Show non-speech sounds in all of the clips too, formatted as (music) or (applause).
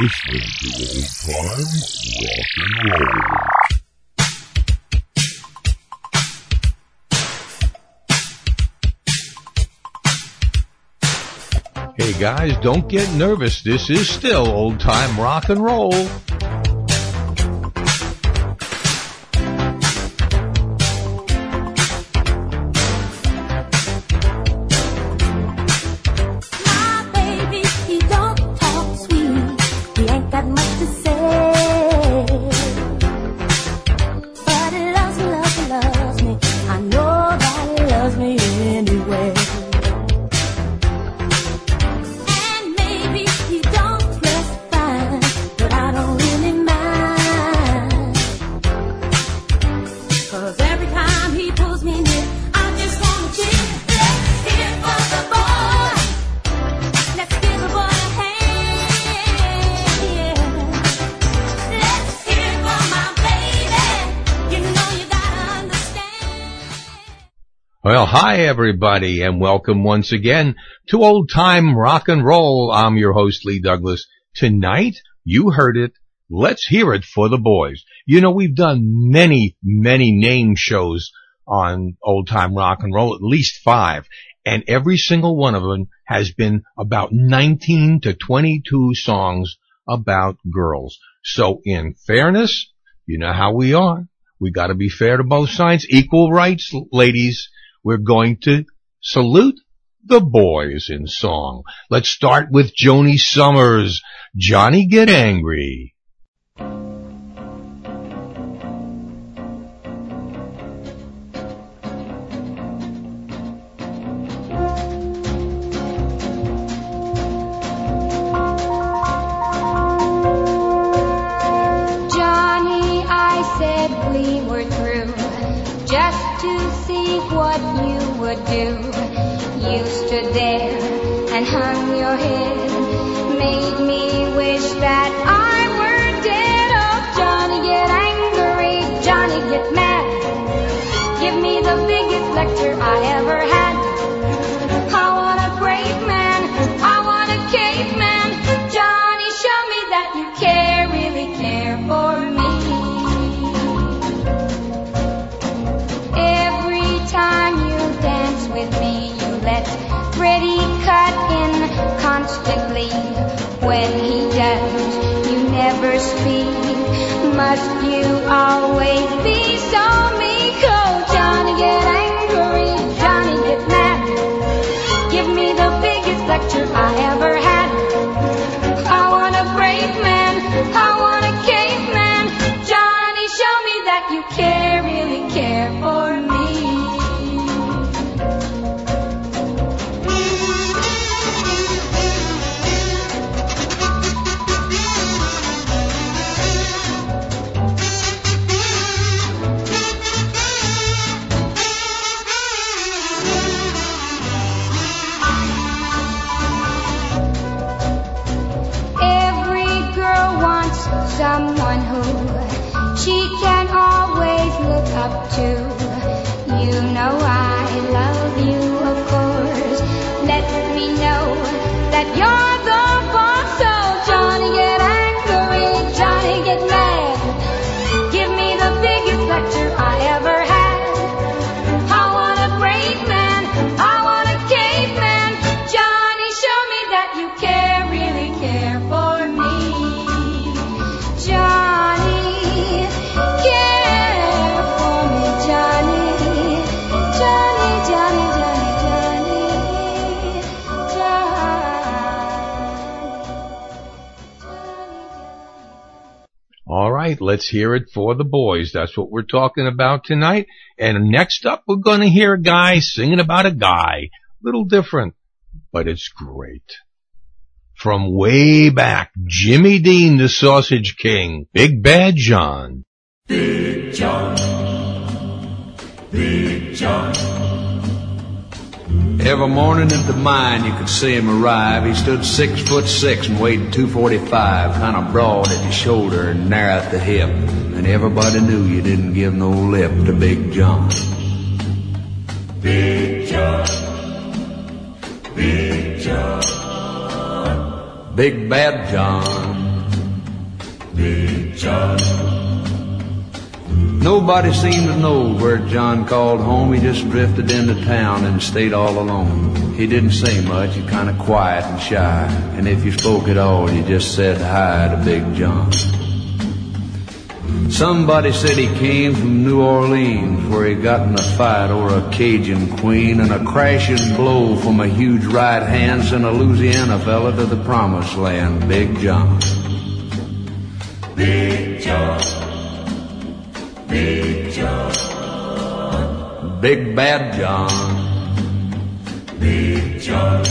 listening to Old Time Rock and Roll. Hey guys, don't get nervous. This is still old time rock and roll. Everybody and welcome once again to old time rock and roll. I'm your host Lee Douglas. Tonight, you heard it. Let's hear it for the boys. You know, we've done many, many name shows on old time rock and roll, at least five. And every single one of them has been about 19 to 22 songs about girls. So in fairness, you know how we are. We gotta be fair to both sides. Equal rights, ladies. We're going to salute the boys in song. Let's start with Joanie Sommers. Johnny Get Angry. Would do. When he does, you never speak. Must you always be so meek? Know I right, let's hear it for the boys. That's what we're talking about tonight. And next up, we're going to hear a guy singing about a guy. Little different, but it's great. From way back, Jimmy Dean, the Sausage King, Big Bad John. Big John, Big John. Every morning at the mine, you could see him arrive. He stood six foot six and weighed 245, kind of broad at the shoulder and narrow at the hip. And everybody knew you didn't give no lip to Big John. Big John, Big John, Big Bad John, Big John. Nobody seemed to know where John called home. He just drifted into town and stayed all alone. He didn't say much, he kind of quiet and shy. And if you spoke at all, you just said hi to Big John. Somebody said he came from New Orleans where he got in a fight over a Cajun queen and a crashing blow from a huge right hand sent a Louisiana fella to the promised land, Big John. Big John. Big John. Big Bad John. Big John.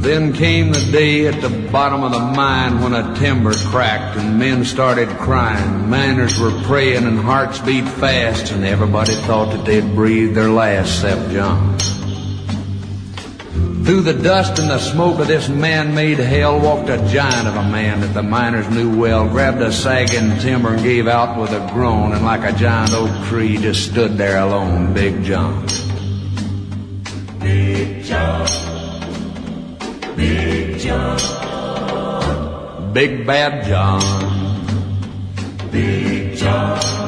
Then came the day at the bottom of the mine when a timber cracked and men started crying. Miners were praying and hearts beat fast and everybody thought that they'd breathed their last except John. Through the dust and the smoke of this man-made hell walked a giant of a man that the miners knew well, grabbed a sagging timber and gave out with a groan and like a giant oak tree just stood there alone, Big John. Big John. Big John. Big Bad John. Big John.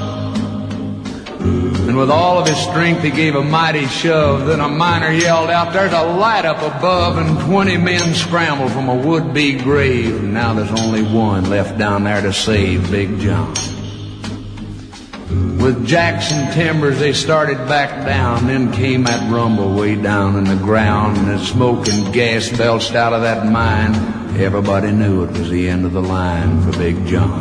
And with all of his strength, he gave a mighty shove. Then a miner yelled out, There's a light up above, and 20 men scrambled from a would be grave. And now there's only one left down there to save Big John. With Jackson timbers, they started back down. Then came that rumble way down in the ground, and the smoke and gas belched out of that mine. Everybody knew it was the end of the line for Big John.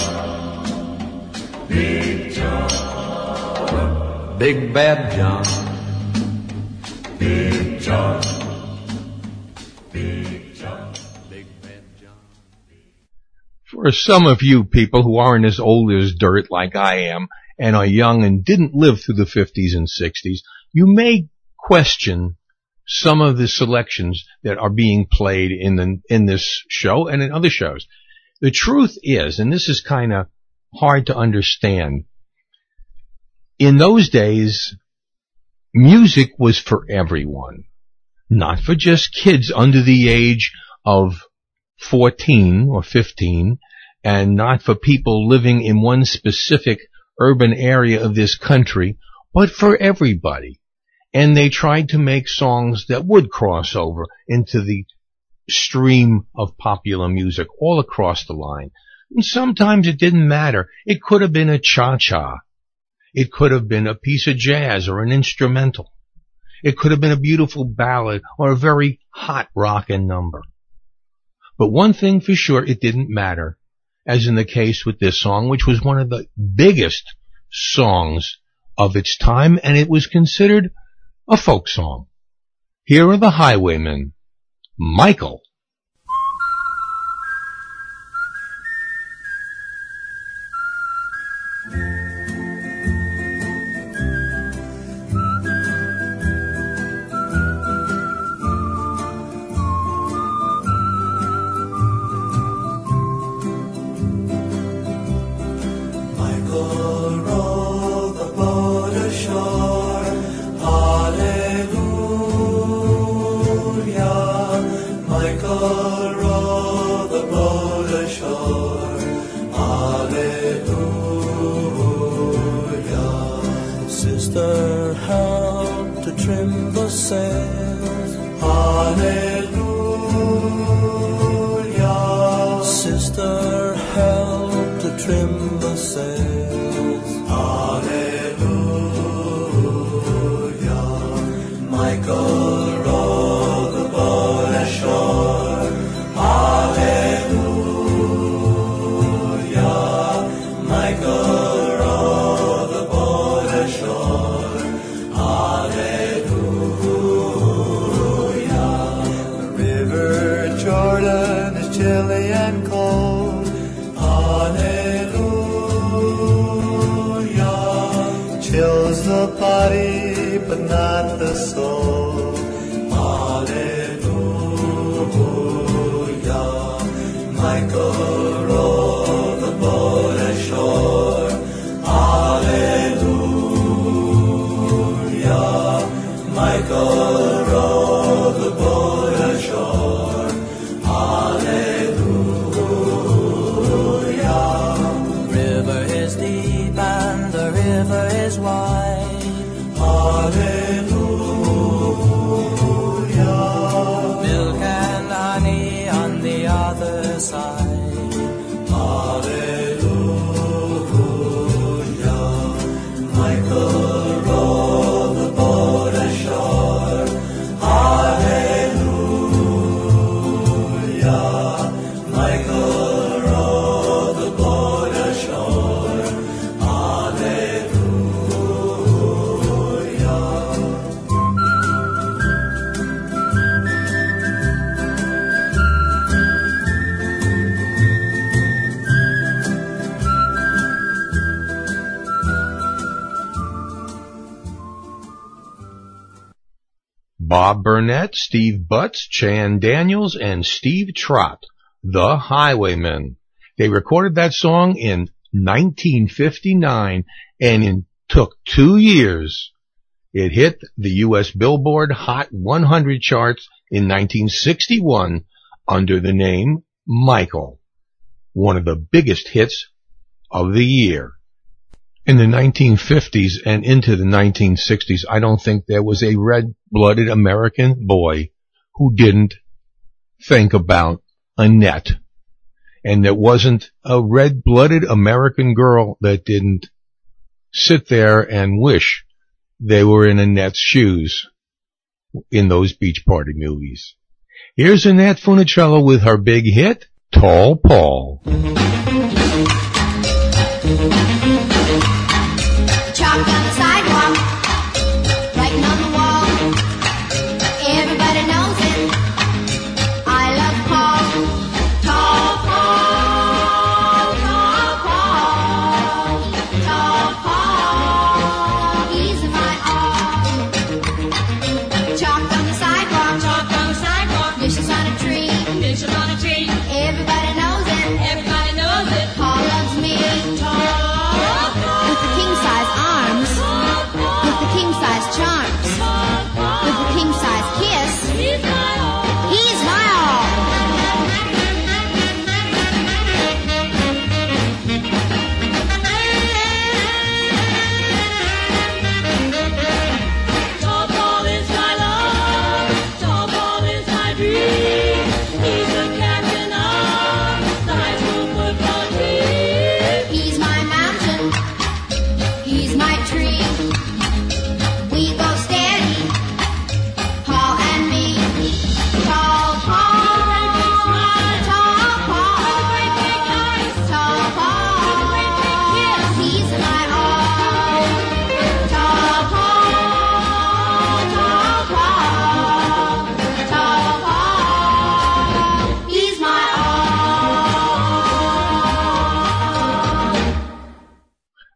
Big John. Big Bad John. Big John. Big John. Big Bad John. For some of you people who aren't as old as dirt like I am and are young and didn't live through the 50s and 60s, you may question some of the selections that are being played in the, in this show and in other shows. The truth is, and this is kind of hard to understand, in those days, music was for everyone, not for just kids under the age of 14 or 15 and not for people living in one specific urban area of this country, but for everybody. And they tried to make songs that would cross over into the stream of popular music all across the line. And sometimes it didn't matter. It could have been a cha-cha. It could have been a piece of jazz or an instrumental. It could have been a beautiful ballad or a very hot rockin' number. But one thing for sure, it didn't matter, as in the case with this song, which was one of the biggest songs of its time, and it was considered a folk song. Here are the Highwaymen. Michael. Bob Burnett, Steve Butts, Chan Daniels, and Steve Trott, The Highwaymen. They recorded that song in 1959 and it took two years. It hit the U.S. Billboard Hot 100 charts in 1961 under the name Michael, one of the biggest hits of the year. In the 1950s and into the 1960s, I don't think there was a red-blooded American boy who didn't think about Annette. And there wasn't a red-blooded American girl that didn't sit there and wish they were in Annette's shoes in those beach party movies. Here's Annette Funicello with her big hit, Tall Paul. Chalk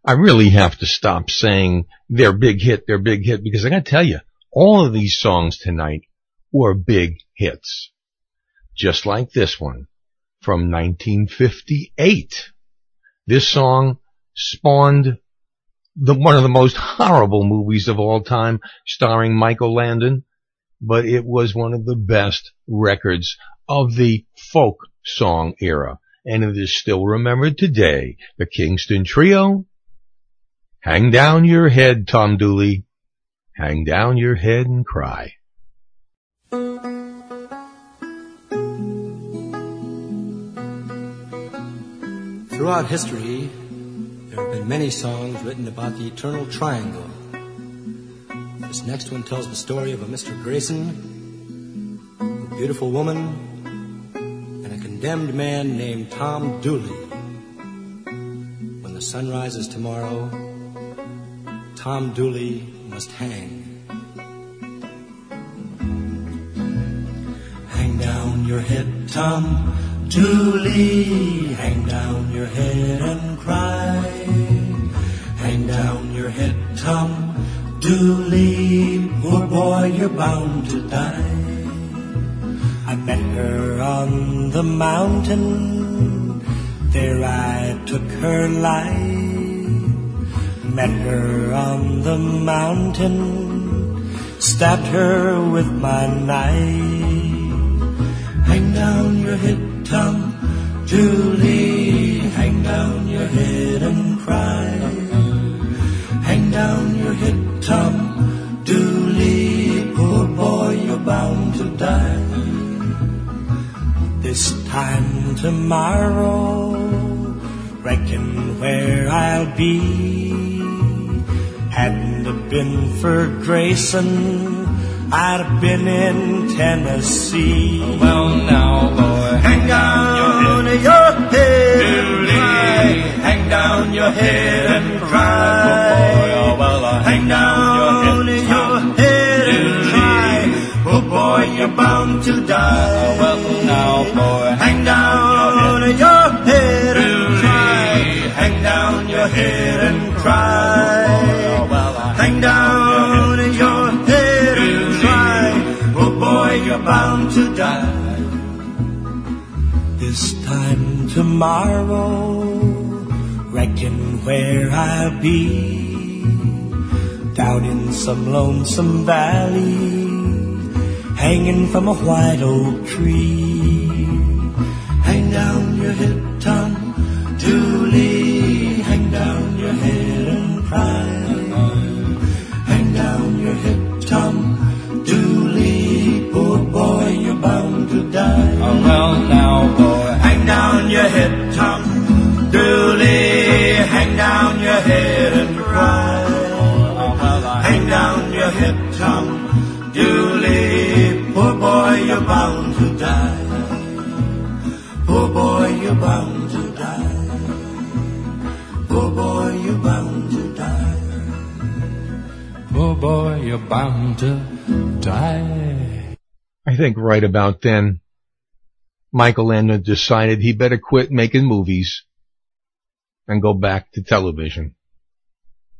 I really have to stop saying their big hit, their big hit, because I gotta tell you, all of these songs tonight were big hits. Just like this one from 1958. This song spawned the, one of the most horrible movies of all time starring Michael Landon, but it was one of the best records of the folk song era. And it is still remembered today. The Kingston Trio, Hang down your head, Tom Dooley. Hang down your head and cry. Throughout history, there have been many songs written about the eternal triangle. This next one tells the story of a Mr. Grayson, a beautiful woman, and a condemned man named Tom Dooley. When the sun rises tomorrow, Tom Dooley must hang. Hang down your head, Tom Dooley. Hang down your head and cry. Hang down your head, Tom Dooley. Poor boy, you're bound to die. I met her on the mountain. There I took her life. Met her on the mountain. Stabbed her with my knife. Hang down your head, Tom Dooley, Hang down your head and cry. Hang down your head, Tom Dooley. Poor boy, you're bound to die. This time tomorrow, reckon where I'll be. Hadn't it been for Grayson, I'd have been in Tennessee. Well, now, boy, hang oh, uh, down your head, and oh, cry. Hang down your head and cry. Oh boy Oh well hang down your head and cry. Oh boy, you're bound to die. Well, now, boy, hang down your head and cry. Hang down your head and cry. Hang down your head cry. Oh boy, you're bound to die. This time tomorrow, reckon where I'll be. Down in some lonesome valley, hanging from a white oak tree. Hang down your head, boy, you're bound to die. I think right about then, Michael Landon decided he better quit making movies and go back to television.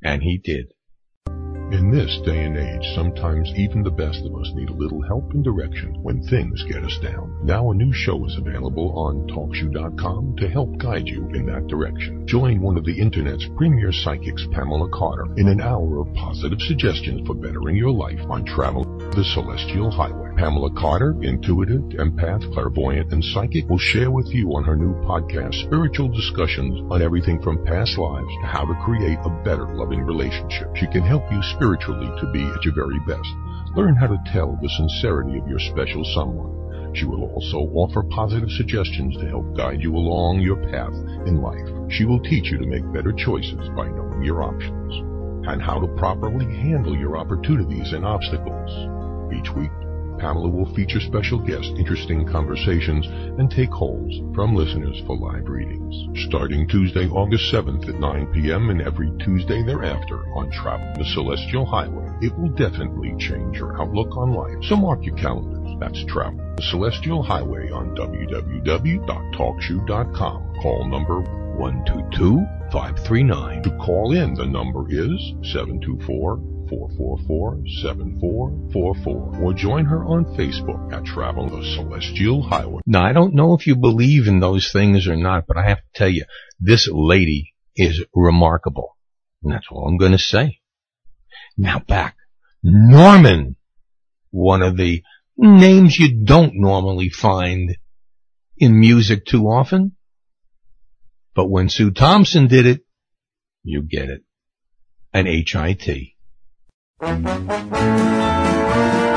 And he did. In this day and age, sometimes even the best of us need a little help and direction when things get us down. Now a new show is available on TalkShoe.com to help guide you in that direction. Join one of the internet's premier psychics, Pamela Carter, in an hour of positive suggestions for bettering your life on travel the celestial highway. Pamela Carter, intuitive, empath, clairvoyant, and psychic, will share with you on her new podcast spiritual discussions on everything from past lives to how to create a better loving relationship. She can help you spiritually to be at your very best. Learn how to tell the sincerity of your special someone. She will also offer positive suggestions to help guide you along your path in life. She will teach you to make better choices by knowing your options and how to properly handle your opportunities and obstacles. Each week, Pamela will feature special guests, interesting conversations, and take calls from listeners for live readings. Starting Tuesday, August 7th at 9 p.m. and every Tuesday thereafter on Travel the Celestial Highway, it will definitely change your outlook on life. So mark your calendars. That's Travel the Celestial Highway on www.talkshoe.com. Call number 122-539. To call in, the number is 724 444-7444 or join her on Facebook at Travel the Celestial Highway. Now, I don't know if you believe in those things or not, but I have to tell you, this lady is remarkable. And that's all I'm going to say. Now back. Norman. One of the names you don't normally find in music too often. But when Sue Thompson did it, you get it. An HIT. Thank you.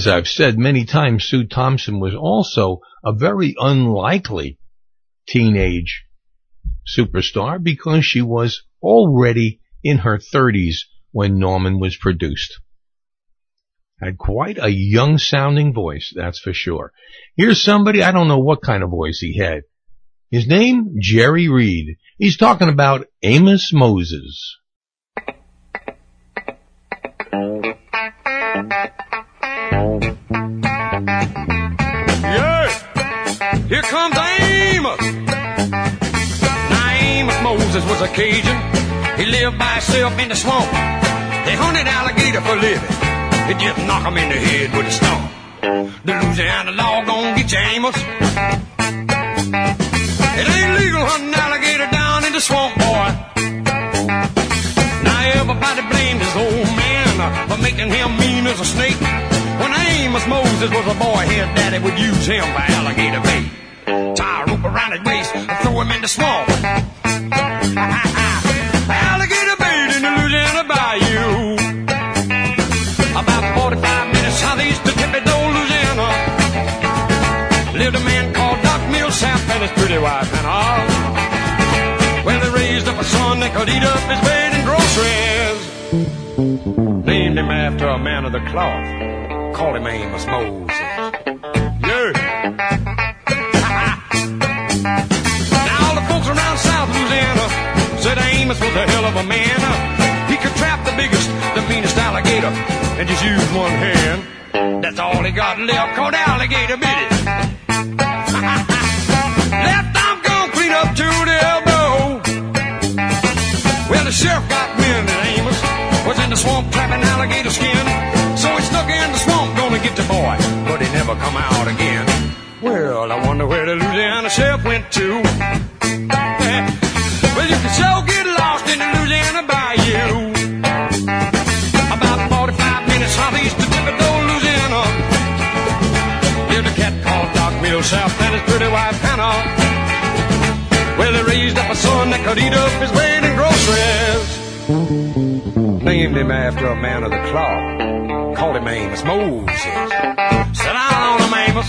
As I've said many times, Sue Thompson was also a very unlikely teenage superstar because she was already in her 30s when Norman was produced. Had quite a young sounding voice, that's for sure. Here's somebody, I don't know what kind of voice he had. His name, Jerry Reed. He's talking about Amos Moses. (laughs) Yeah, here comes Amos. Now Amos Moses was a Cajun. He lived by himself in the swamp. They hunted alligator for living. They just knock him in the head with a stone. The Louisiana law gon' get you, Amos. It ain't legal hunting alligator down in the swamp, boy. Now everybody blamed his old man for making him mean as a snake. When Amos Moses was a boy, his daddy would use him for alligator bait. Tie a rope around his waist and throw him in the swamp. alligator bait in the Louisiana bayou. About 45 minutes southeast of Thibodaux, Louisiana. Lived a man called Doc Milsap and his pretty wife Hannah. Well, they raised up a son that could eat up his bed and groceries. Named him after a man of the cloth. Called him Amos Moses. Yeah. now all the folks around South Louisiana said Amos was a hell of a man. He could trap the biggest, the meanest alligator and just use one hand. That's all he got left called alligator bit it. (laughs) Left arm gone clean up to the elbow. Well, the sheriff got wind that Amos was in the swamp trapping alligator skin. Boy, but he never come out again. Well, I wonder where the Louisiana sheriff went to. well, you can sure get lost in the Louisiana bayou. About 45 minutes southeast of Thibodaux, Louisiana. Lived a cat called Doc Milsap and his pretty wife Hannah. Well, they raised up a son that could eat up his weight in groceries. Named him after a man of the cloth. Called him Amos Moses. Sit down Amos.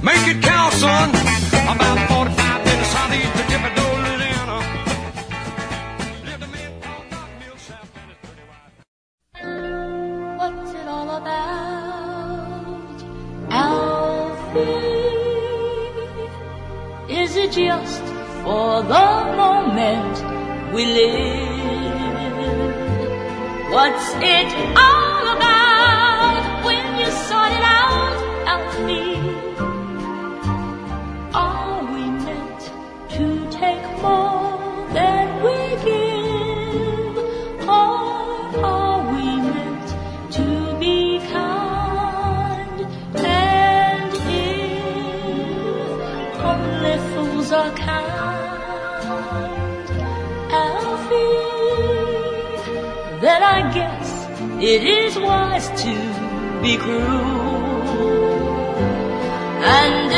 Make it count, son. About 45 minutes of Thibodaux, Louisiana. Lived a pretty wife. What's it all about, Alfie? Is it just for the moment we live? What's it all I guess it is wise to be cruel. And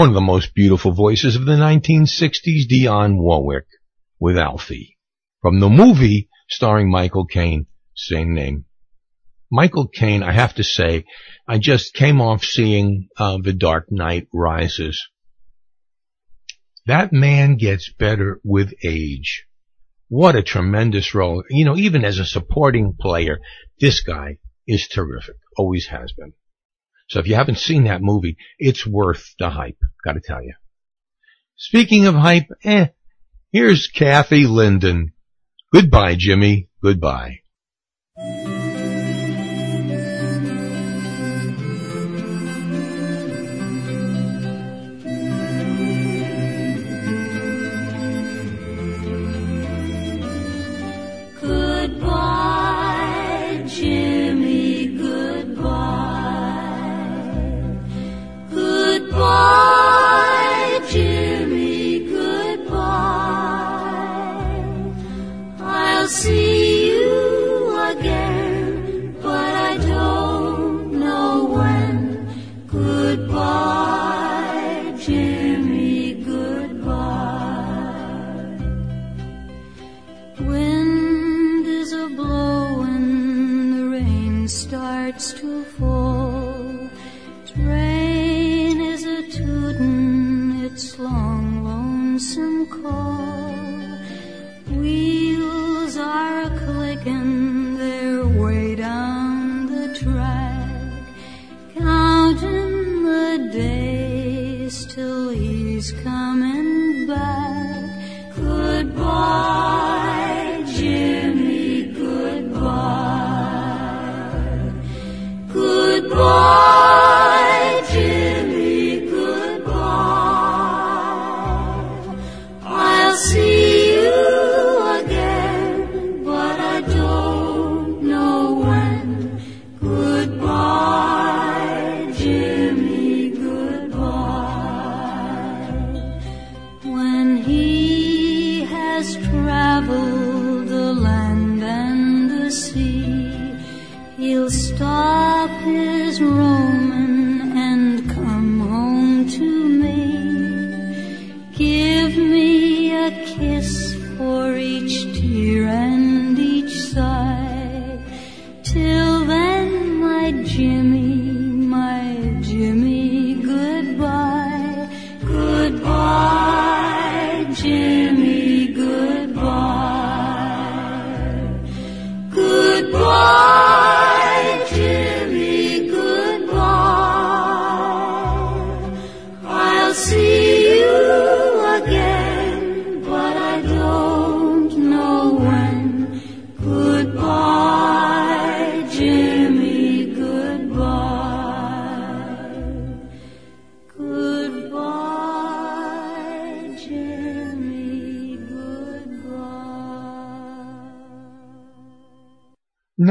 One of the most beautiful voices of the 1960s, Dionne Warwick, with Alfie. From the movie starring Michael Caine, same name. Michael Caine, I have to say, I just came off seeing uh, The Dark Knight Rises. That man gets better with age. What a tremendous role. You know, even as a supporting player, this guy is terrific. Always has been. So if you haven't seen that movie, it's worth the hype. Gotta tell you. Speaking of hype, eh, here's Kathy Linden. Goodbye, Jimmy. Goodbye.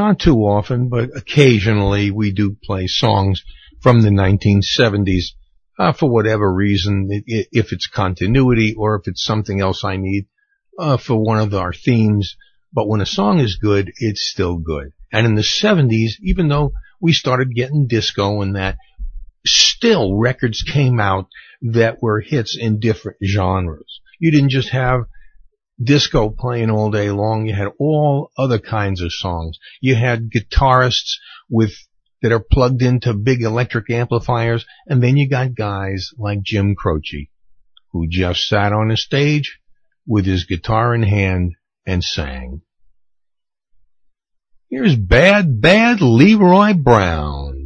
Not too often, but occasionally we do play songs from the 1970s uh, for whatever reason, if it's continuity or if it's something else I need uh, for one of our themes. But when a song is good, it's still good. And in the 70s, even though we started getting disco and that, still records came out that were hits in different genres. You didn't just have disco playing all day long. You had all other kinds of songs. You had guitarists with that are plugged into big electric amplifiers, and then you got guys like Jim Croce, who just sat on a stage with his guitar in hand and sang. Here's Bad Bad Leroy Brown.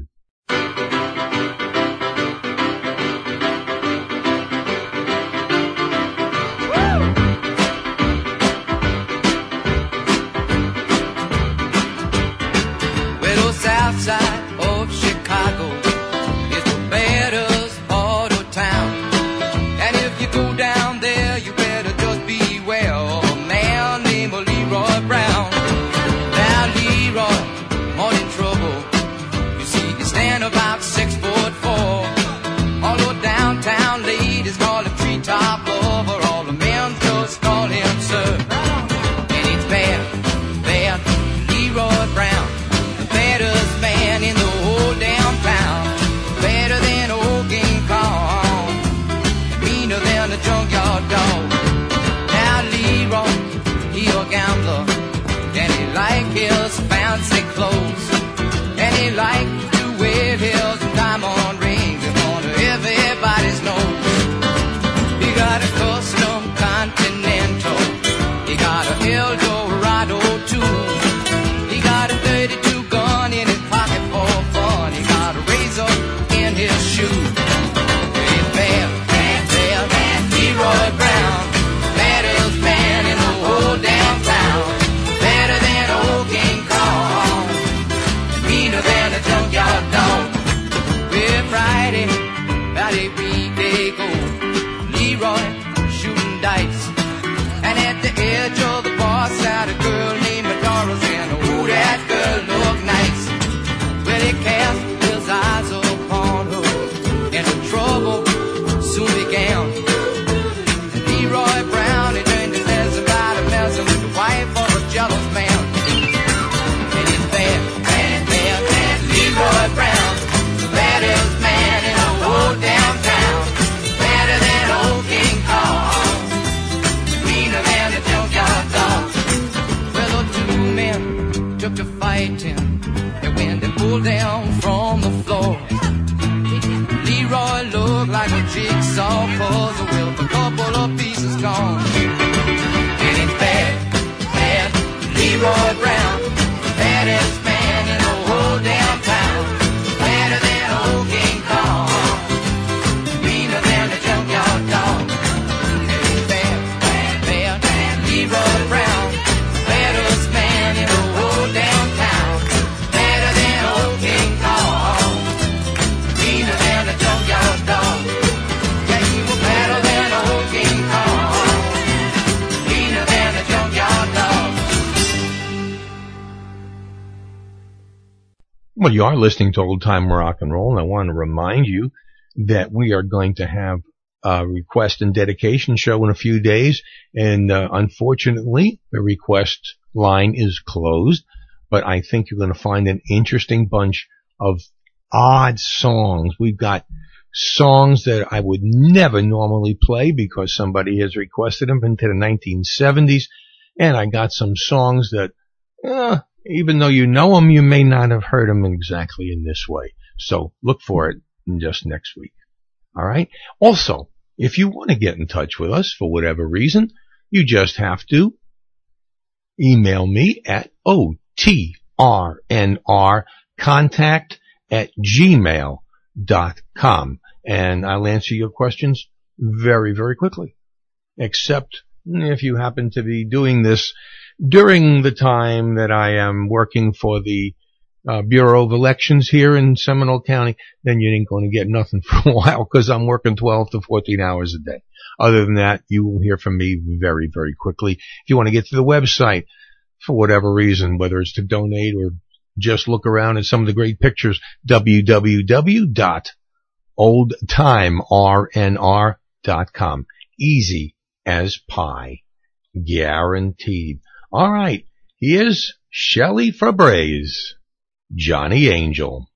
With you are listening to Old Time Rock and Roll, and I want to remind you that we are going to have a request and dedication show in a few days, and uh, unfortunately, the request line is closed, but I think you're going to find an interesting bunch of odd songs. We've got songs that I would never normally play because somebody has requested them into the 1970s, and I got some songs that, uh, even though you know them, you may not have heard them exactly in this way. So look for it just next week. All right. Also, if you want to get in touch with us for whatever reason, you just have to email me at otrnr contact at gmail dot com and I'll answer your questions very, very quickly. Except if you happen to be doing this during the time that I am working for the uh, Bureau of Elections here in Seminole County, then you ain't going to get nothing (laughs) for a while because I'm working 12 to 14 hours a day. Other than that, you will hear from me very, very quickly. If you want to get to the website for whatever reason, whether it's to donate or just look around at some of the great pictures, www.oldtimernr.com. Easy as pie. Guaranteed. All right. Here's Shelley Fabares, Johnny Angel.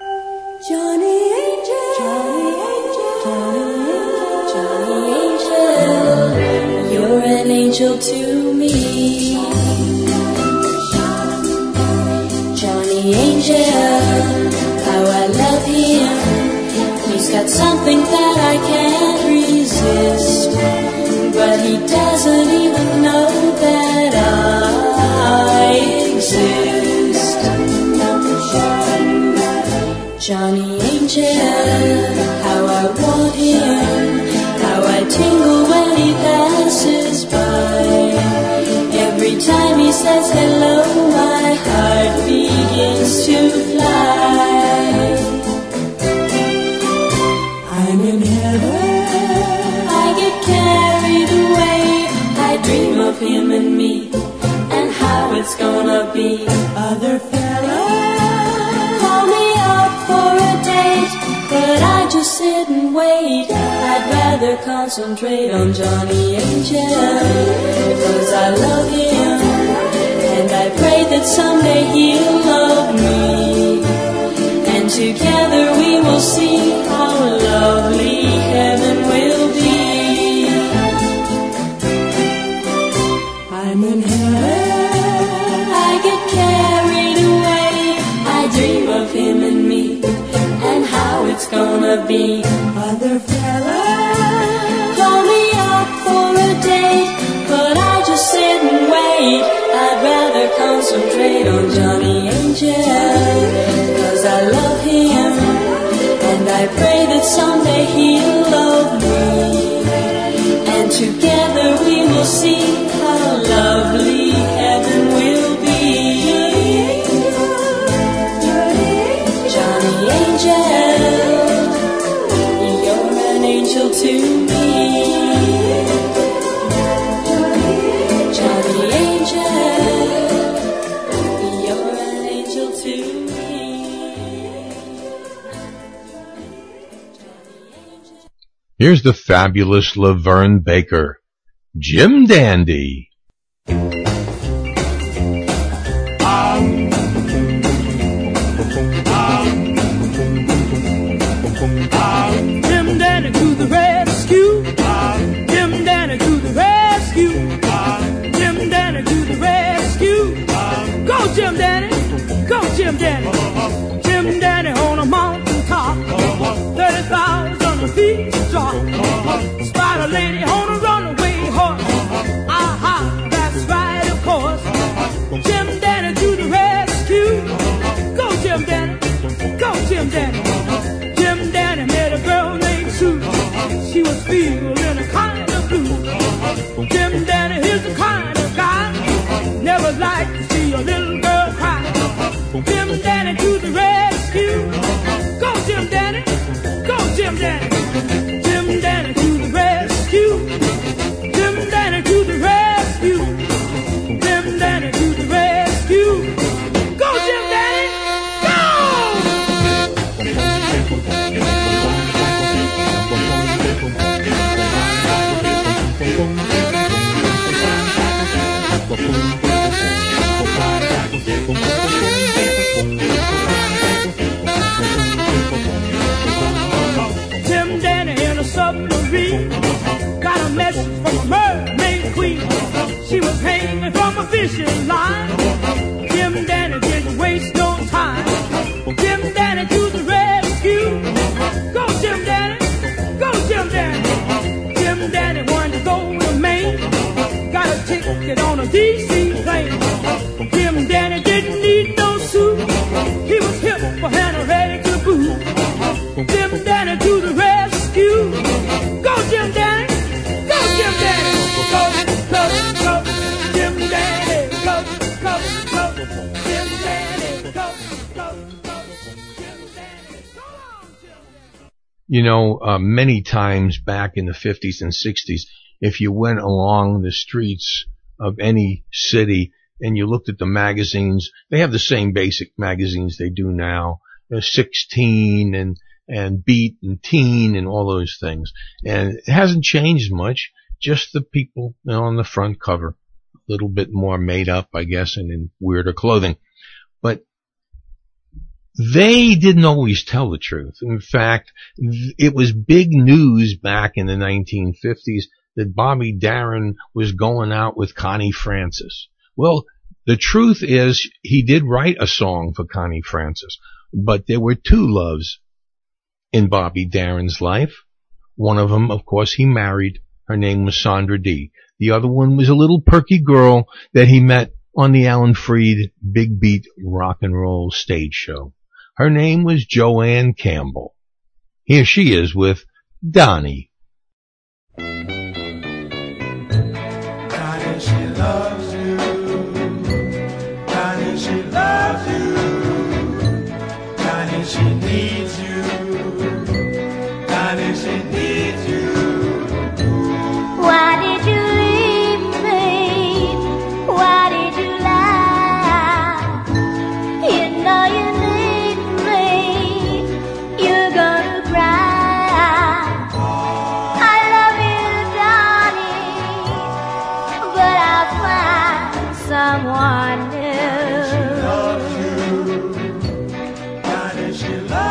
Johnny Angel, Johnny Angel, Johnny Angel, Johnny Angel, you're an angel to me. Johnny Angel, how I love him. He's got something that I can't doesn't even know that I exist. Johnny Angel, how I want him, how I tingle when he passes be. Other fellas call me up for a date, but I just sit and wait. I'd rather concentrate on Johnny Angel, because I love him, and I pray that someday he'll love me. And together we will see how lovely heaven of him and me and how it's gonna be. Other fella, call me up for a date, but I just sit and wait. I'd rather concentrate on Johnny Angel, cause I love him and I pray that someday he'll love me. And together we will see how lovely heaven Here's the fabulous LaVern Baker, Jim Dandy. Never like was from a fishing line. Jim Dandy didn't waste no time. Jim Dandy to the rescue. Go Jim Dandy. Go Jim Dandy. Jim Dandy wanted to go to Maine. Got a ticket on a DC You know, uh, many times back in the 50s and 60s, if you went along the streets of any city and you looked at the magazines, they have the same basic magazines they do now. There's 16 and, and Beat and Teen and all those things. And it hasn't changed much. Just the people you know, on the front cover. A little bit more made up, I guess, and in weirder clothing. But they didn't always tell the truth. In fact, it was big news back in the 1950s that Bobby Darin was going out with Connie Francis. Well, the truth is he did write a song for Connie Francis, but there were two loves in Bobby Darin's life. One of them, of course, he married. Her name was Sandra Dee. The other one was a little perky girl that he met on the Alan Freed Big Beat rock and roll stage show. Her name was Jo Ann Campbell. Here she is with Donnie. Someone new.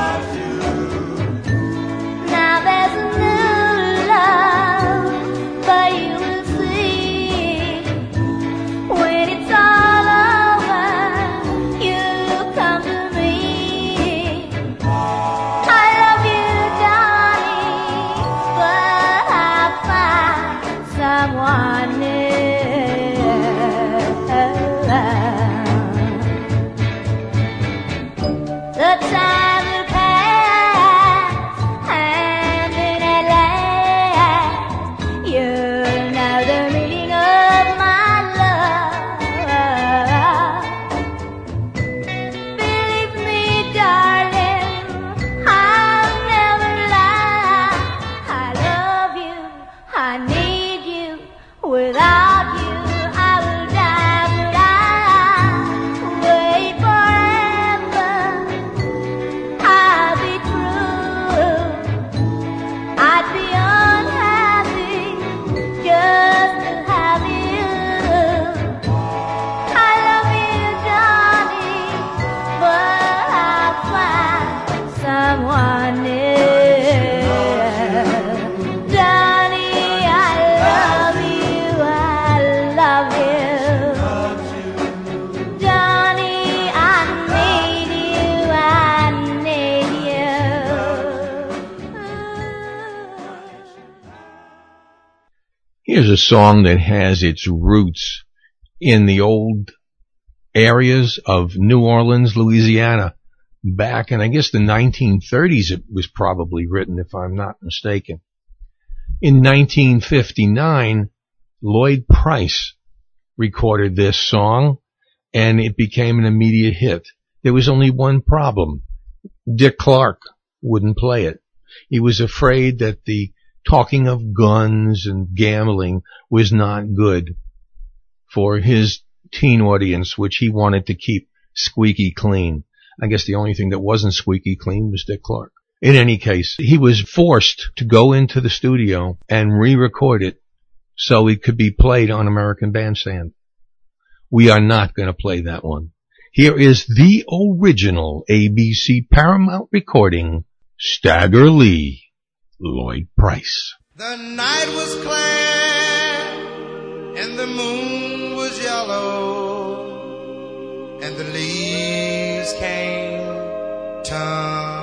A song that has its roots in the old areas of New Orleans, Louisiana. Back in, I guess, the 1930s, it was probably written, if I'm not mistaken. In 1959, Lloyd Price recorded this song and it became an immediate hit. There was only one problem. Dick Clark wouldn't play it. He was afraid that the talking of guns and gambling was not good for his teen audience, which he wanted to keep squeaky clean. I guess the only thing that wasn't squeaky clean was Dick Clark. In any case, he was forced to go into the studio and re-record it so it could be played on American Bandstand. We are not going to play that one. Here is the original ABC Paramount recording, Stagger Lee, Lloyd Price. The night was clear and the moon was yellow and the leaves came tumbling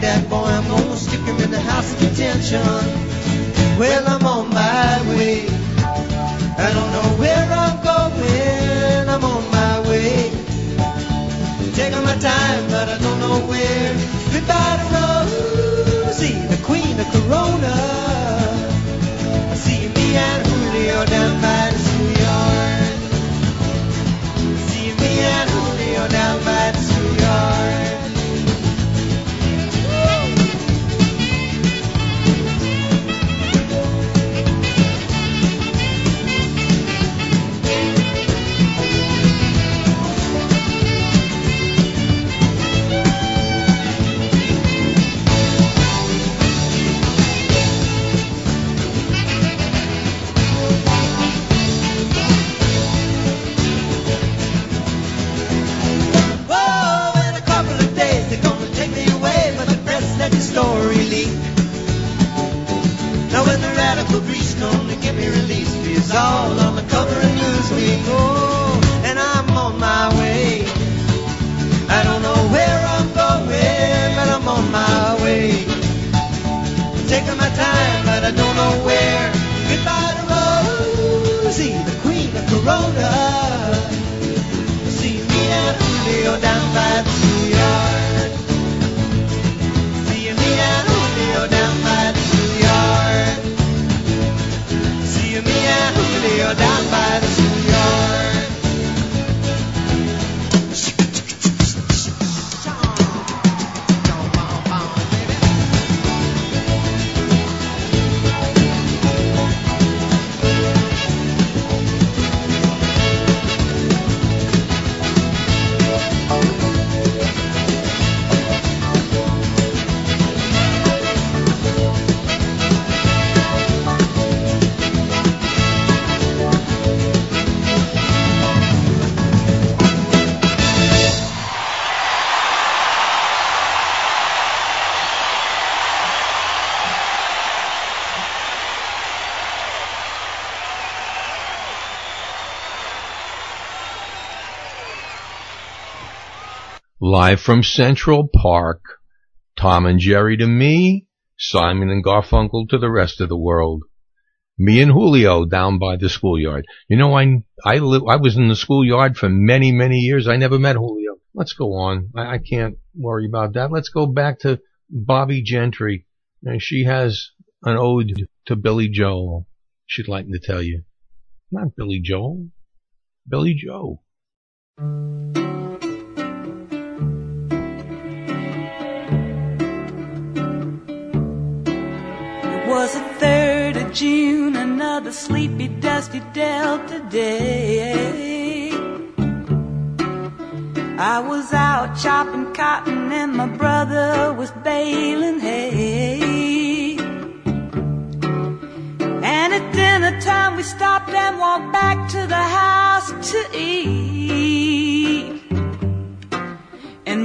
that boy, I'm gonna stick him in the house of detention. Well, I'm on my way. I don't know where I'm going. I'm on my way. Taking my time, but I don't know where. Goodbye to Rosie, the queen of Corona. See me and Julio Live from Central Park, Tom and Jerry to me, Simon and Garfunkel to the rest of the world. Me and Julio down by the schoolyard. You know, I I li- I was in the schoolyard for many many years. I never met Julio. Let's go on. I, I can't worry about that. Let's go back to Bobbie Gentry. And she has an ode to Billy Joel. She'd like to tell you, not Billy Joel, Billy Joe. It was the third of June, another sleepy, dusty Delta day. I was out chopping cotton and my brother was baling hay. And at dinner time we stopped and walked back to the house to eat.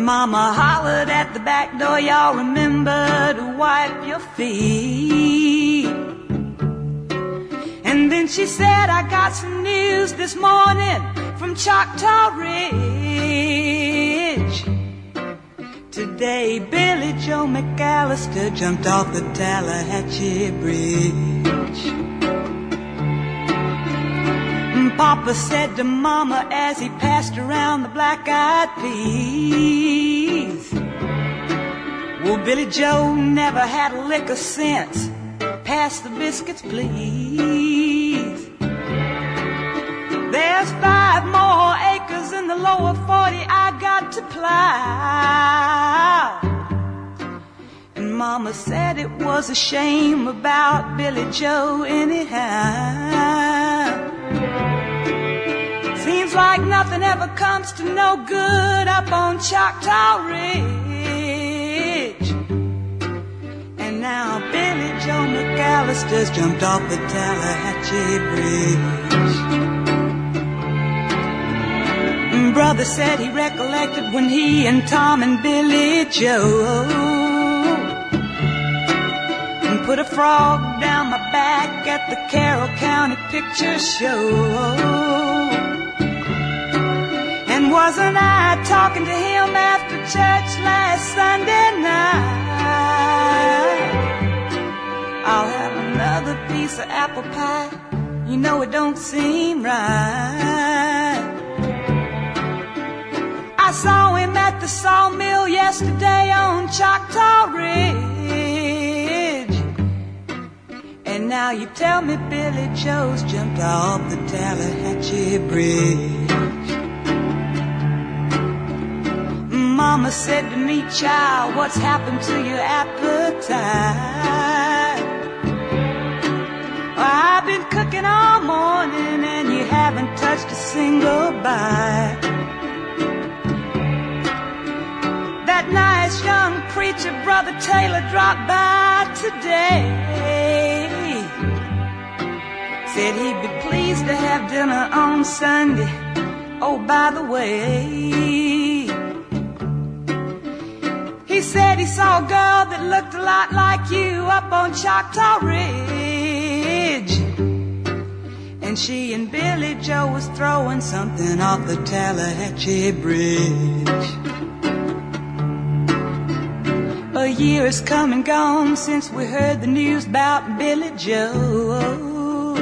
Mama hollered at the back door, y'all remember to wipe your feet. And then she said, I got some news this morning from Choctaw Ridge. Today, Billy Joe McAllister jumped off the Tallahatchie Bridge. Papa said to Mama as he passed around the black-eyed peas. Well, Billy Joe never had a lick sense. Pass the biscuits, please. There's five more acres in the lower 40 I got to plow. And Mama said it was a shame about Billy Joe anyhow. Like nothing ever comes to no good up on Choctaw Ridge. And now Billy Joe McAllister's jumped off the Tallahatchie Bridge. Brother said he recollected when he and Tom and Billy Joe put a frog down my back at the Carroll County Picture Show. Wasn't I talking to him after church last Sunday night? I'll have another piece of apple pie. You know it don't seem right. I saw him at the sawmill yesterday on Choctaw Ridge. And now you tell me Billy Joe's jumped off the Tallahatchie Bridge. Mama said to me, child, what's happened to your appetite? I've been cooking all morning and you haven't touched a single bite. That nice young preacher, Brother Taylor, dropped by today. Said he'd be pleased to have dinner on Sunday. Oh, by the way, he said he saw a girl that looked a lot like you up on Choctaw Ridge. And she and Billy Joe was throwing something off the Tallahatchie Bridge. A year has come and gone since we heard the news about Billy Joe.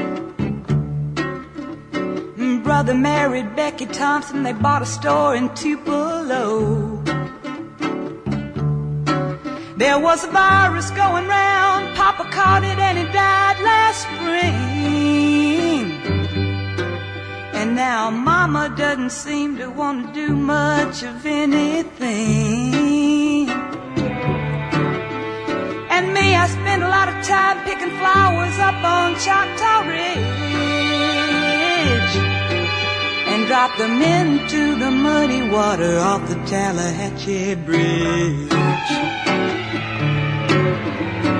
Brother married Becky Thompson, they bought a store in Tupelo. There was a virus going round, Papa caught it and he died last spring. And now Mama doesn't seem to want to do much of anything. And me, I spend a lot of time picking flowers up on Choctaw Ridge and drop them into the muddy water off the Tallahatchie Bridge. Thank you.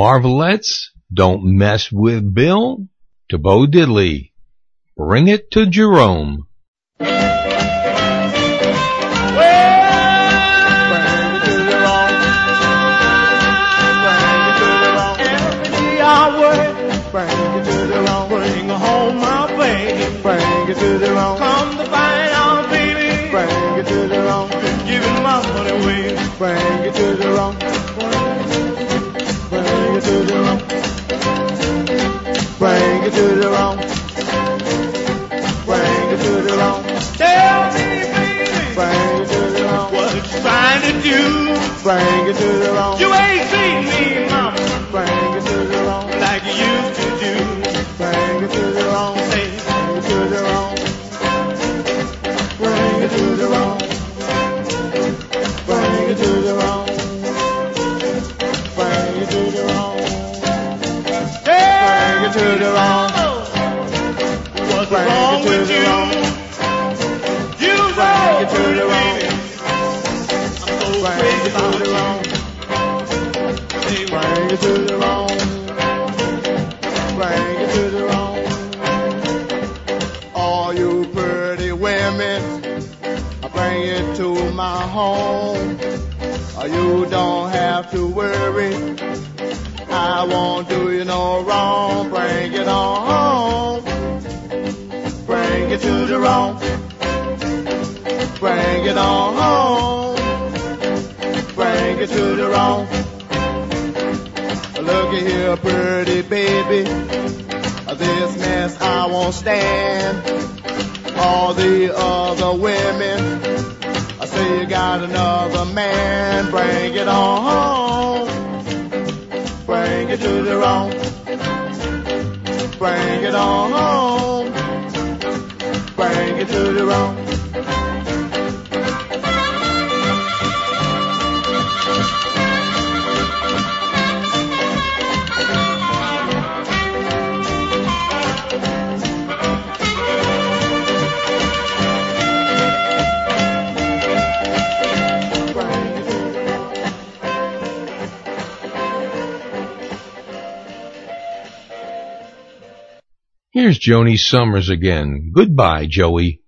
Marvelettes, Don't Mess with Bill, to Bo Diddley, Bring It to Jerome. Do? Bring it to Jerome. You ain't seen me, mama. Bring it to Jerome, like you used to do. Bring it to Jerome, say, bring it to Jerome. Bring it to Jerome. Bring it to Jerome. Bring it to Jerome. Bring it to the wrong. What's wrong with you? everybody wrong. Bring it to Jerome. Bring it to Jerome. All you pretty women, bring it to my home. You don't have to worry. I won't do you no wrong. Bring it on home. Bring it to Jerome. Bring it on home. Bring it to Jerome. Look at here, pretty baby. This mess I won't stand. All the other women, I say you got another man. Bring it on home. Bring it to Jerome. Bring it on home. Bring it to Jerome. Here's Joanie Sommers again. Goodbye, Joey.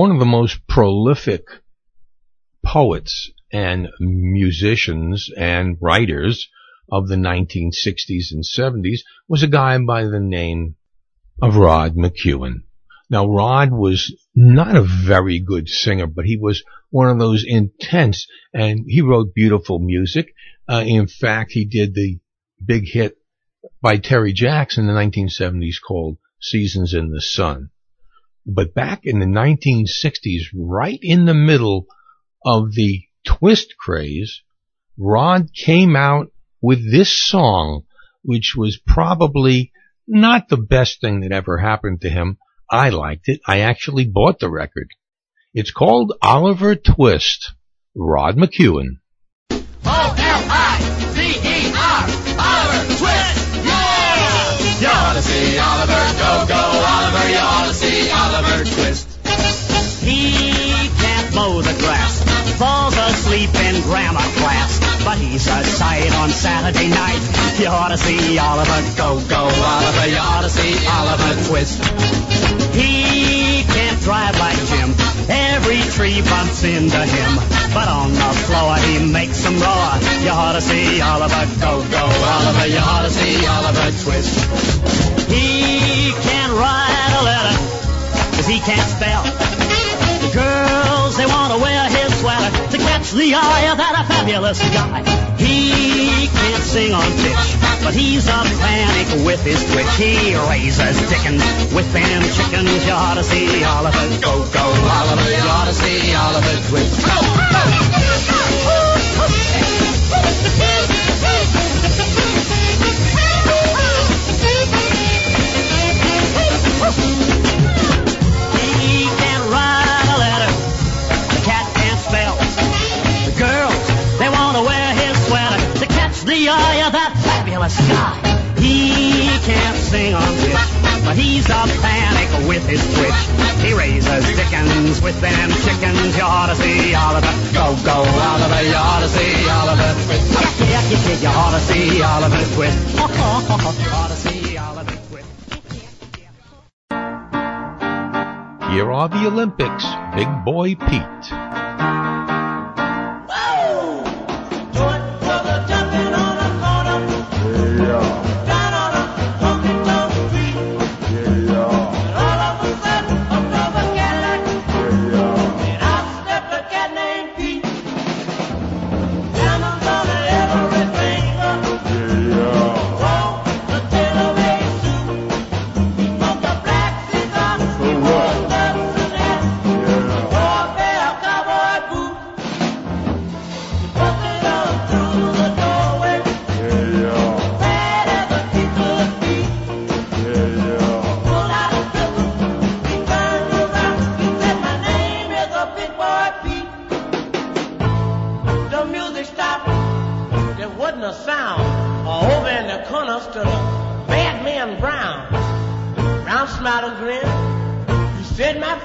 One of the most prolific poets and musicians and writers of the 1960s and 70s was a guy by the name of Rod McKuen. Now, Rod was not a very good singer, but he was one of those intense, and he wrote beautiful music. Uh, in fact, he did the big hit by Terry Jackson in the 1970s called Seasons in the Sun. But back in the 1960s, right in the middle of the twist craze, Rod came out with this song, which was probably not the best thing that ever happened to him. I liked it. I actually bought the record. It's called Oliver Twist. Rod McKuen. O-L-I-V-E-R, Oliver Twist, yeah! You ought to see Oliver, go, go, Oliver, you ought the grass, falls asleep in grammar class, but he's a sight on Saturday night. You ought to see Oliver go, go, Oliver, you ought to see Oliver twist. He can't drive like Jim, every tree bumps into him, but on the floor he makes them roar. You ought to see Oliver go, go, Oliver, you ought to see Oliver twist. He can't write a letter, cause he can't spell. The girls, they want to wear his sweater to catch the eye of that fabulous guy. He can't sing on pitch, but he's a panic with his twitch. He raises dickens with them chickens. You ought to see Oliver. Go, go, Oliver. You ought to see Oliver Twist. Go, go. Eye of that fabulous guy. He can't sing on pitch, but he's a panic with his twitch. He raises dickens with them chickens. You ought to see Oliver. Go, go, Oliver. You ought to see Oliver Twist. Yucky, yucky, kid. You ought to see Oliver Twist. You ought to see Oliver Twist. Here are the Olympics. Big Boy Pete.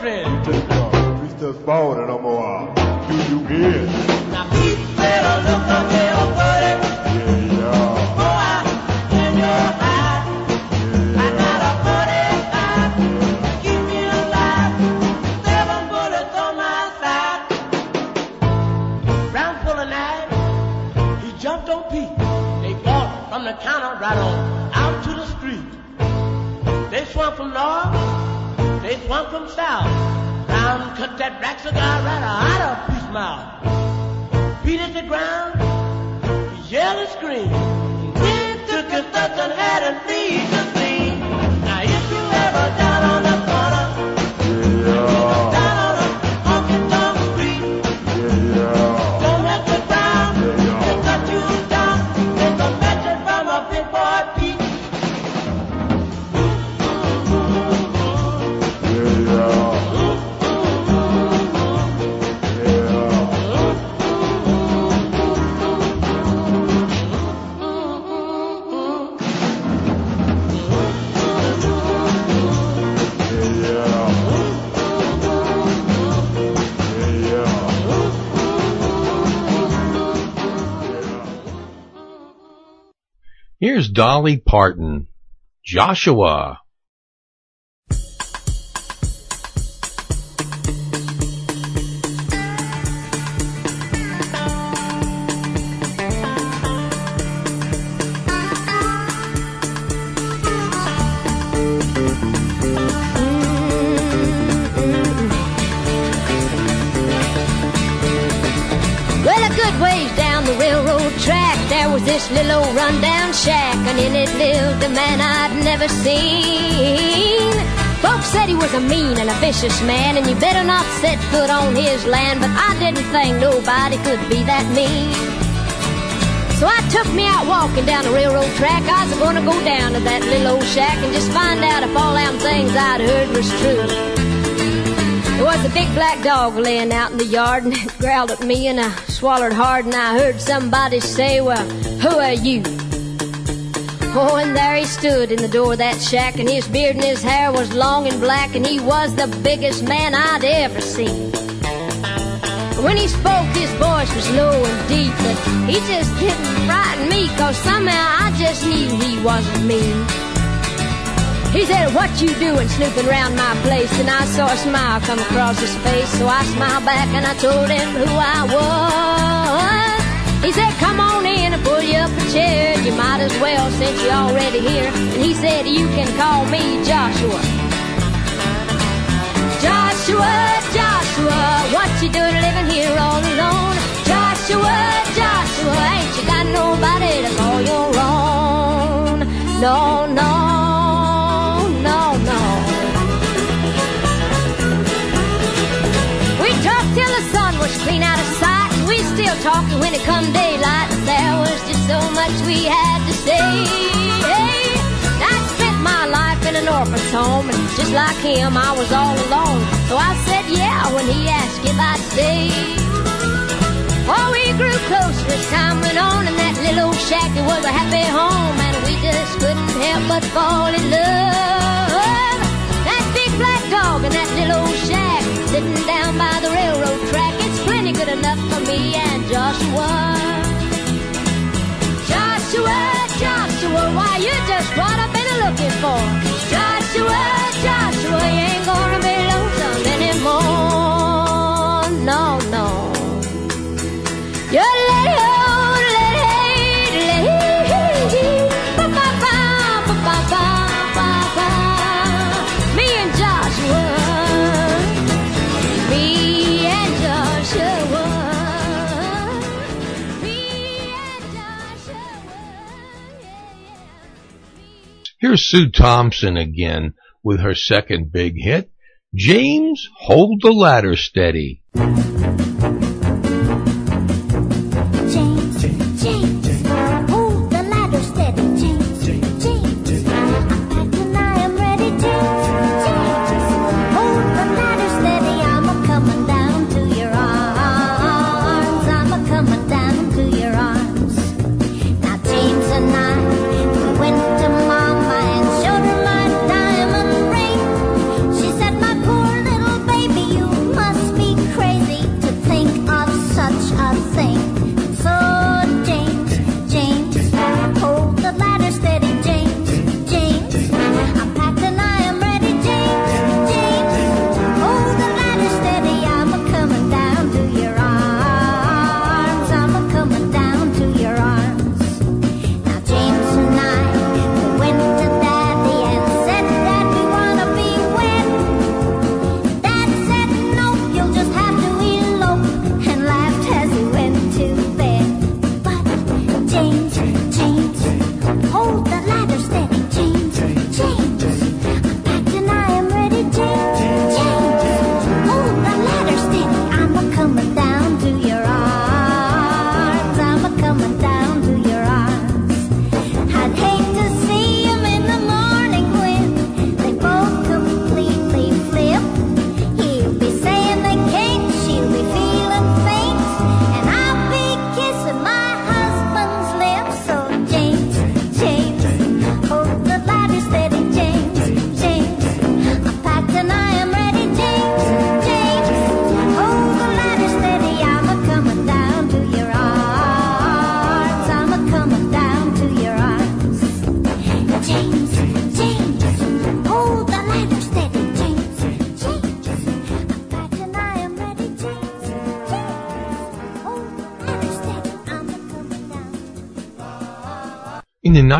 Friend, Mr. Sport and I'm gonna do you good. now Pete better look up here, from south. Brown cut that black cigar right out of his mouth. Beat at the ground. yell and screamed. Then took his nuts and had a leave Dolly Parton. Joshua. Little old rundown shack, and in it lived a man I'd never seen. Folks said he was a mean and a vicious man, and you better not set foot on his land, but I didn't think nobody could be that mean. So I took me out walking down the railroad track. I was gonna go down to that little old shack and just find out if all them things I'd heard was true. There was a big black dog laying out in the yard and it growled at me and I swallowed hard and I heard somebody say, well, who are you? Oh, and there he stood in the door of that shack and his beard and his hair was long and black and he was the biggest man I'd ever seen. When he spoke, his voice was low and deep, but he just didn't frighten me cause somehow I just knew he wasn't mean. He said, what you doing snooping around my place? And I saw a smile come across his face. So I smiled back and I told him who I was. He said, come on Pull you up a chair, you might as well since you're already here. And he said, You can call me Joshua. Joshua, Joshua, what you doing living here all alone? Joshua, Joshua, ain't you got nobody to call your own? No, no. clean out of sight. Still talking when it come daylight. There was just so much we had to say. Hey, I spent my life in an orphan's home, and just like him, I was all alone. So I said yeah when he asked if I'd stay. Oh, we grew closer as time went on, and that little old shack it was a happy home, and we just couldn't help but fall in love. That big black dog and that little old shack sitting down by the railroad track, good enough for me and Joshua. Joshua, Joshua, why you just what I've been looking for? Joshua, Joshua, you ain't gonna Here's Sue Thompson again with her second big hit, James Hold the Ladder Steady.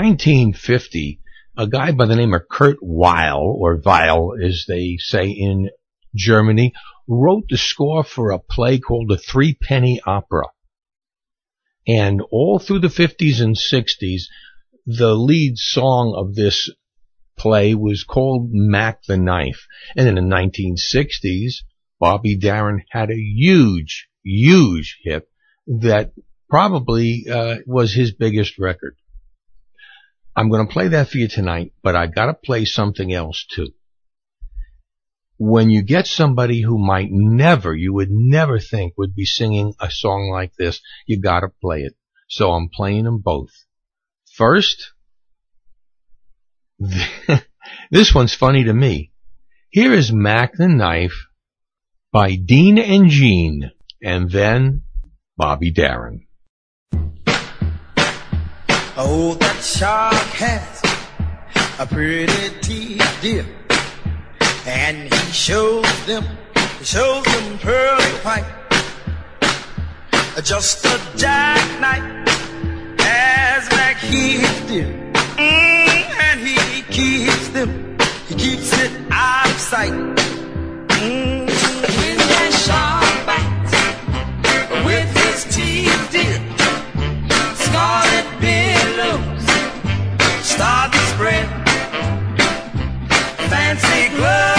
1950, a guy by the name of Kurt Weill, or Weill as they say in Germany, wrote the score for a play called the Three Penny Opera. And all through the 50s and 60s, the lead song of this play was called Mac the Knife. And in the 1960s, Bobby Darin had a huge, huge hit that probably uh, was his biggest record. I'm going to play that for you tonight, but I've got to play something else too. When you get somebody who might never, you would never think would be singing a song like this, you got to play it. So I'm playing them both. First, (laughs) this one's funny to me. Here is Mac the Knife by Dean and Jean, and then Bobby Darin. Oh, that shark has a pretty teeth, dear. And he shows them, he shows them pearly white. Just a jackknife as Macheath did. Mm, and he keeps them, he keeps it out of sight. Mm, when that shark bites with his teeth, dear, scarlet billows start to spread. Fancy gloves,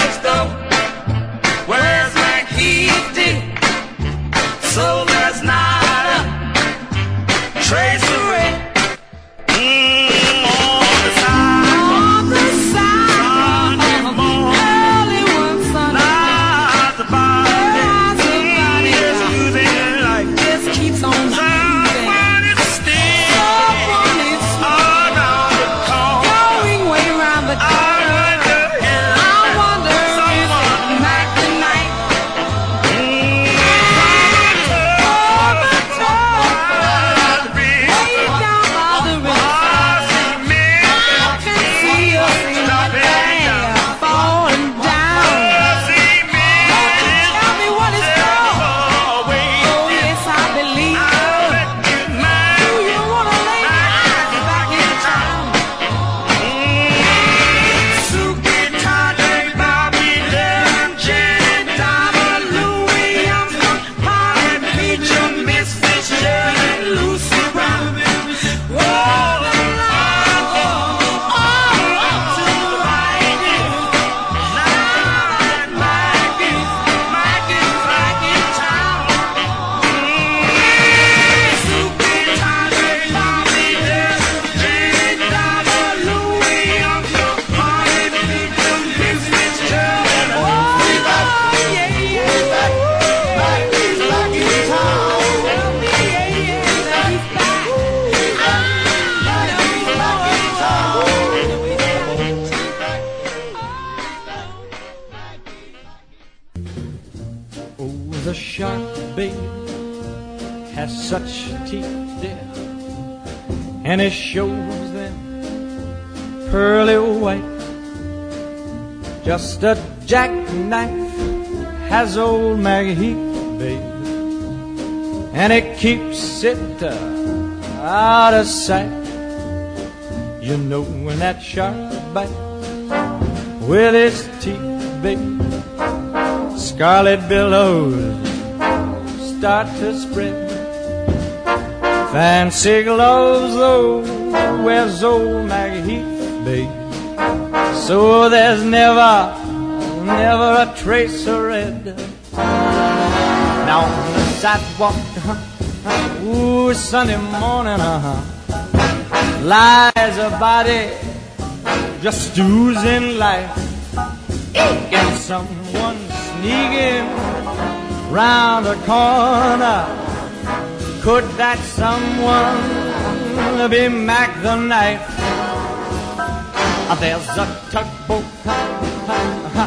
babe has such teeth, there, and it shows them pearly white. Just a jackknife has old Maggie Heath, babe, and it keeps it uh, out of sight. You know when that sharp bite with its teeth, babe, scarlet billows start to spread. Fancy gloves, though, wears old Maggie Heath, baby. So there's never, never a trace of red. Now on the sidewalk, uh-huh, ooh, Sunday morning, uh-huh, lies a body just oozing life. And someone sneaking round the corner. Could that someone be Mac the Knife? Uh, There's a tugboat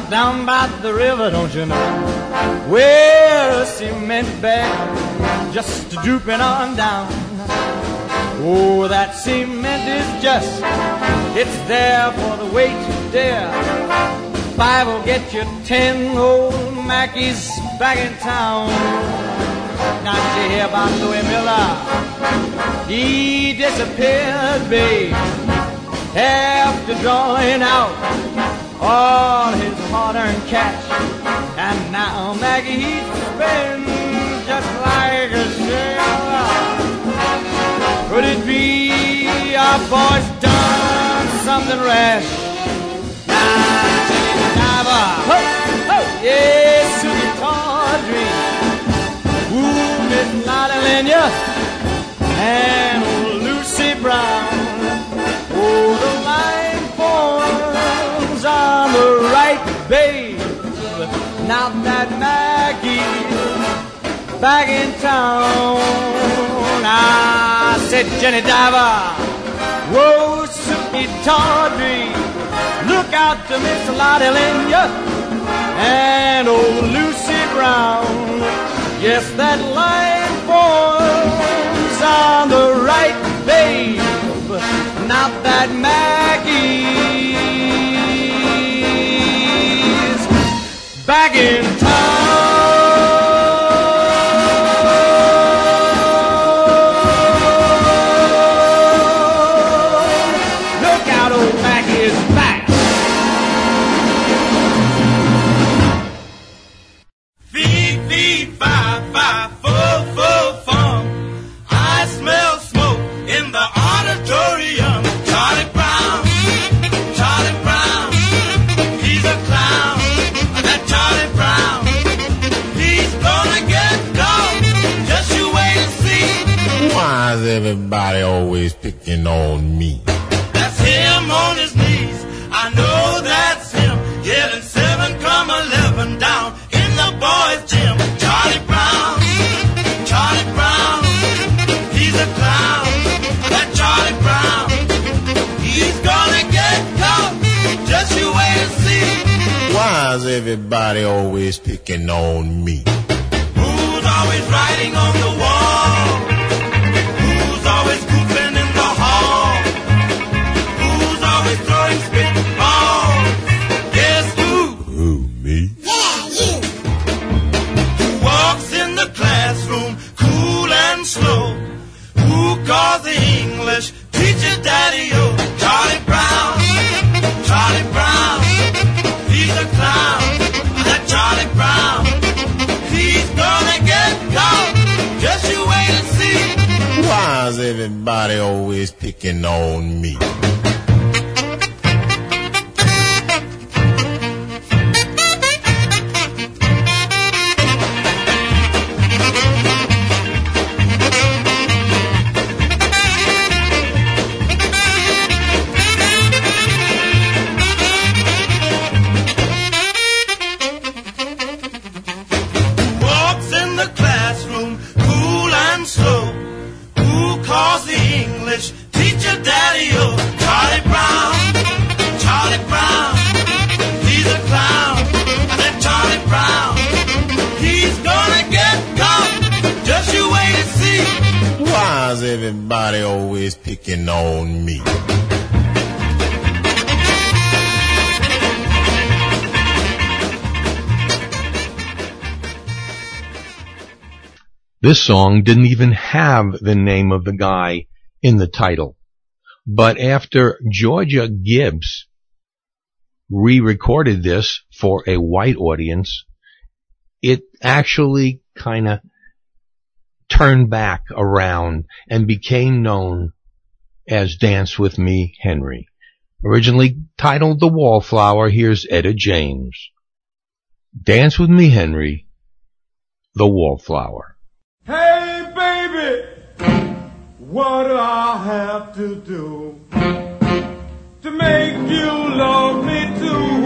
down by the river, don't you know? Where a cement bag just drooping on down. Oh, that cement is just, it's there for the weight to dare. Five will get you ten old Mackies back in town. Now did you hear about Louis Miller? He disappeared, babe after drawing out all his hard-earned cash. And now Maggie he spends just like a sailor. Could it be our boy's done something rash? Diver, ho, yes, Susie Tawdry, ooh, Miss Lottie and old Lucy Brown. Oh, the line forms on the right, babe. Now that Maggie's back in town, I said, Jenny Diver, whoa, Sukey Tawdry, look out to Miss Lottie and old Lucy Brown. Yes, that line forms on the right, babe not that Maggie's back song didn't even have the name of the guy in the title. But after Georgia Gibbs re-recorded this for a white audience, it actually kind of turned back around and became known as Dance With Me Henry. Originally titled The Wallflower, here's Etta James. Dance With Me Henry, The Wallflower. Hey, baby, what do I have to do to make you love me too?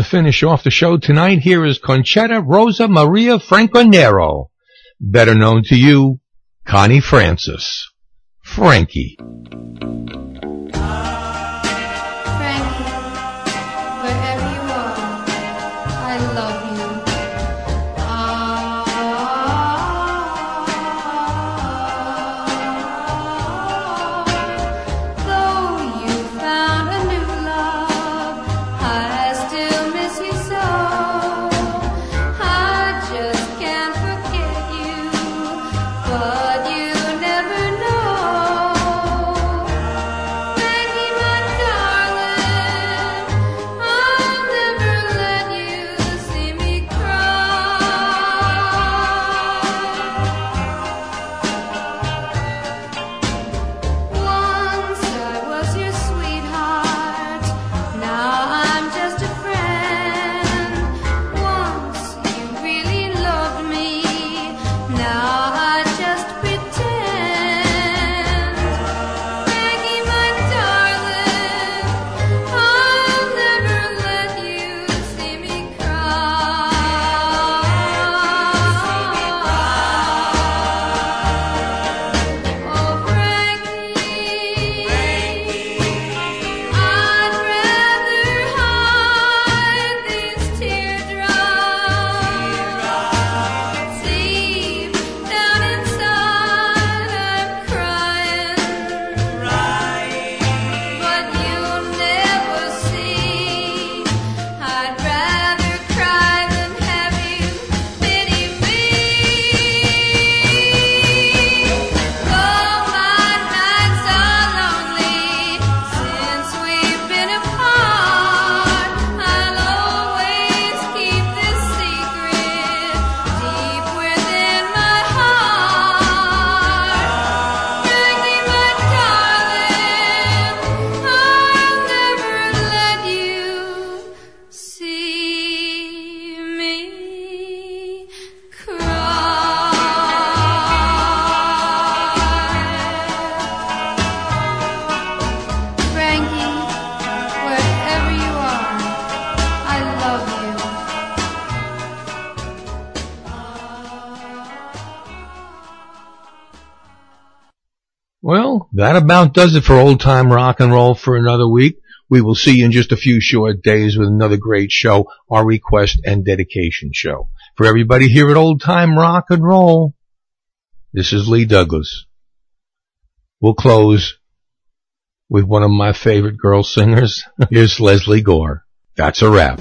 to finish off the show tonight, here is Concetta Rosa Maria Franconero, better known to you, Connie Francis. Frankie. Well, that about does it for old time rock and roll for another week. We will see you in just a few short days with another great show, our request and dedication show. For everybody here at Old Time Rock and Roll, this is Lee Douglas. We'll close with one of my favorite girl singers. (laughs) Here's Lesley Gore. That's a wrap.